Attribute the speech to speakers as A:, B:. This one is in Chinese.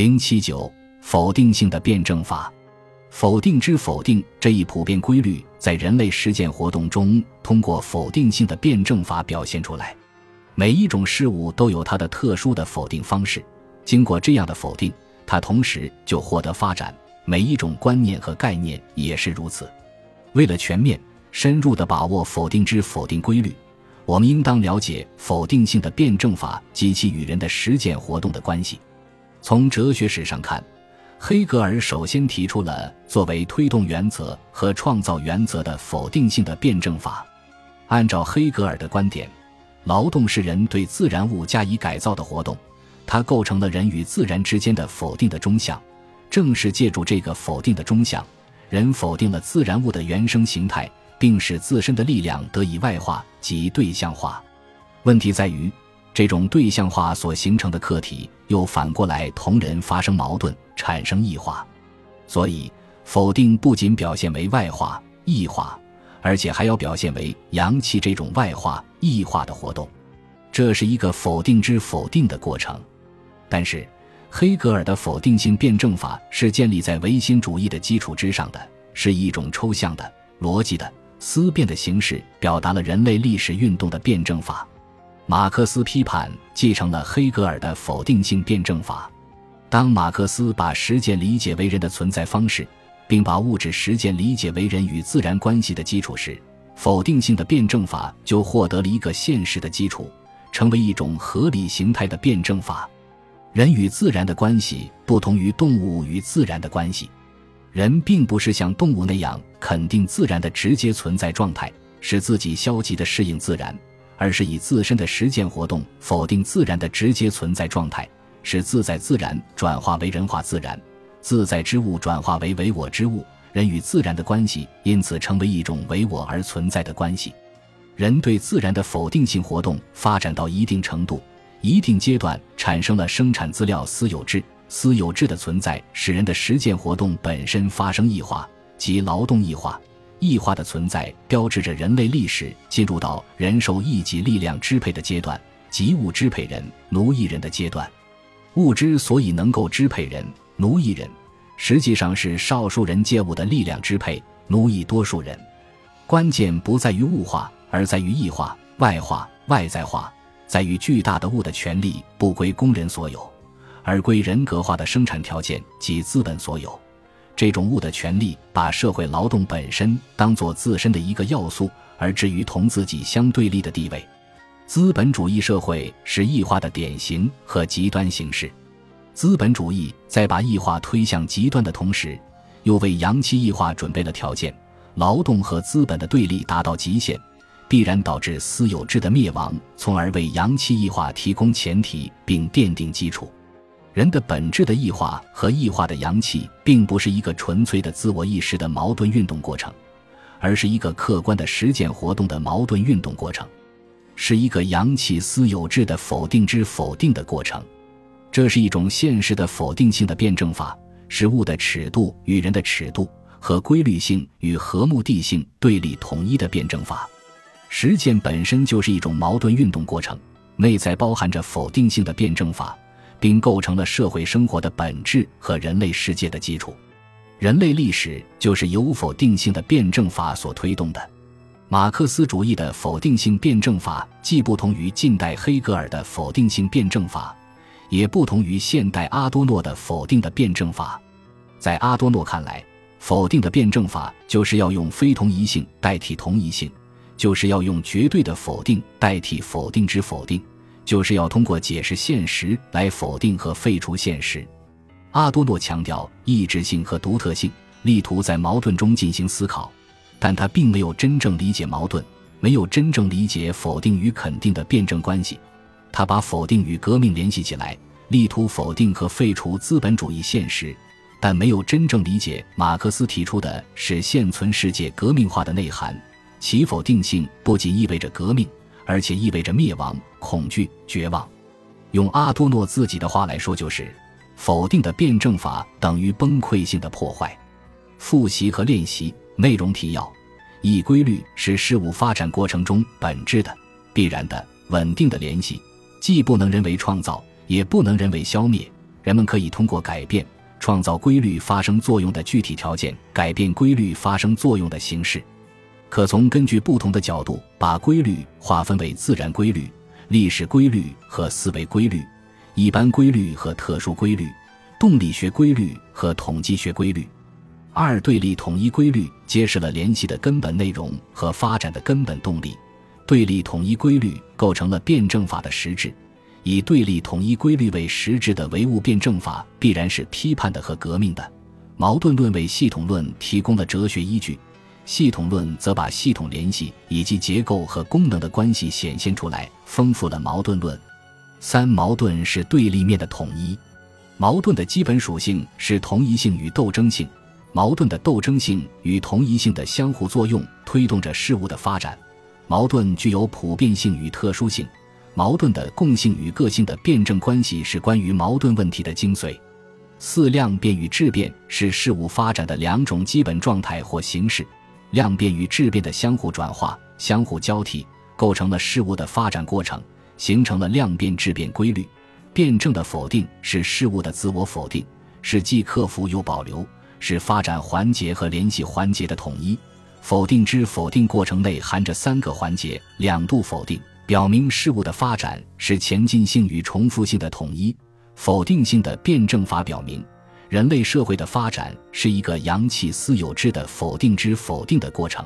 A: 零七九否定性的辩证法，否定之否定这一普遍规律，在人类实践活动中，通过否定性的辩证法表现出来。每一种事物都有它的特殊的否定方式，经过这样的否定，它同时就获得发展。每一种观念和概念也是如此。为了全面、深入地把握否定之否定规律，我们应当了解否定性的辩证法及其与人的实践活动的关系。从哲学史上看，黑格尔首先提出了作为推动原则和创造原则的否定性的辩证法。按照黑格尔的观点，劳动是人对自然物加以改造的活动，它构成了人与自然之间的否定的中项。正是借助这个否定的中项，人否定了自然物的原生形态，并使自身的力量得以外化及对象化。问题在于。这种对象化所形成的客体，又反过来同人发生矛盾，产生异化。所以，否定不仅表现为外化、异化，而且还要表现为阳气这种外化、异化的活动。这是一个否定之否定的过程。但是，黑格尔的否定性辩证法是建立在唯心主义的基础之上的，是一种抽象的、逻辑的思辨的形式，表达了人类历史运动的辩证法。马克思批判继承了黑格尔的否定性辩证法。当马克思把实践理解为人的存在方式，并把物质实践理解为人与自然关系的基础时，否定性的辩证法就获得了一个现实的基础，成为一种合理形态的辩证法。人与自然的关系不同于动物与自然的关系。人并不是像动物那样肯定自然的直接存在状态，使自己消极的适应自然。而是以自身的实践活动否定自然的直接存在状态，使自在自然转化为人化自然，自在之物转化为唯我之物，人与自然的关系因此成为一种唯我而存在的关系。人对自然的否定性活动发展到一定程度、一定阶段，产生了生产资料私有制。私有制的存在使人的实践活动本身发生异化，即劳动异化。异化的存在标志着人类历史进入到人受一己力量支配的阶段，即物支配人、奴役人的阶段。物之所以能够支配人、奴役人，实际上是少数人借物的力量支配、奴役多数人。关键不在于物化，而在于异化、外化、外在化，在于巨大的物的权利不归工人所有，而归人格化的生产条件及资本所有。这种物的权利，把社会劳动本身当作自身的一个要素，而置于同自己相对立的地位。资本主义社会是异化的典型和极端形式。资本主义在把异化推向极端的同时，又为阳气异化准备了条件。劳动和资本的对立达到极限，必然导致私有制的灭亡，从而为阳气异化提供前提并奠定基础。人的本质的异化和异化的阳气，并不是一个纯粹的自我意识的矛盾运动过程，而是一个客观的实践活动的矛盾运动过程，是一个阳气私有制的否定之否定的过程。这是一种现实的否定性的辩证法，是物的尺度与人的尺度和规律性与和目的性对立统一的辩证法。实践本身就是一种矛盾运动过程，内在包含着否定性的辩证法。并构成了社会生活的本质和人类世界的基础。人类历史就是由否定性的辩证法所推动的。马克思主义的否定性辩证法既不同于近代黑格尔的否定性辩证法，也不同于现代阿多诺的否定的辩证法。在阿多诺看来，否定的辩证法就是要用非同一性代替同一性，就是要用绝对的否定代替否定之否定。就是要通过解释现实来否定和废除现实。阿多诺强调意志性和独特性，力图在矛盾中进行思考，但他并没有真正理解矛盾，没有真正理解否定与肯定的辩证关系。他把否定与革命联系起来，力图否定和废除资本主义现实，但没有真正理解马克思提出的是现存世界革命化的内涵。其否定性不仅意味着革命。而且意味着灭亡、恐惧、绝望。用阿多诺自己的话来说，就是否定的辩证法等于崩溃性的破坏。复习和练习内容提要：一、规律是事物发展过程中本质的、必然的、稳定的联系，既不能人为创造，也不能人为消灭，人们可以通过改变创造规律发生作用的具体条件，改变规律发生作用的形式。可从根据不同的角度把规律划分为自然规律、历史规律和思维规律、一般规律和特殊规律、动力学规律和统计学规律。二对立统一规律揭示了联系的根本内容和发展的根本动力。对立统一规律构成了辩证法的实质。以对立统一规律为实质的唯物辩证法必然是批判的和革命的。矛盾论为系统论提供了哲学依据。系统论则把系统联系以及结构和功能的关系显现出来，丰富了矛盾论。三矛盾是对立面的统一。矛盾的基本属性是同一性与斗争性，矛盾的斗争性与同一性的相互作用推动着事物的发展。矛盾具有普遍性与特殊性，矛盾的共性与个性的辩证关系是关于矛盾问题的精髓。四量变与质变是事物发展的两种基本状态或形式。量变与质变的相互转化、相互交替，构成了事物的发展过程，形成了量变质变规律。辩证的否定是事物的自我否定，是既克服又保留，是发展环节和联系环节的统一。否定之否定过程内含着三个环节：两度否定，表明事物的发展是前进性与重复性的统一；否定性的辩证法表明。人类社会的发展是一个阳气私有制的否定之否定的过程。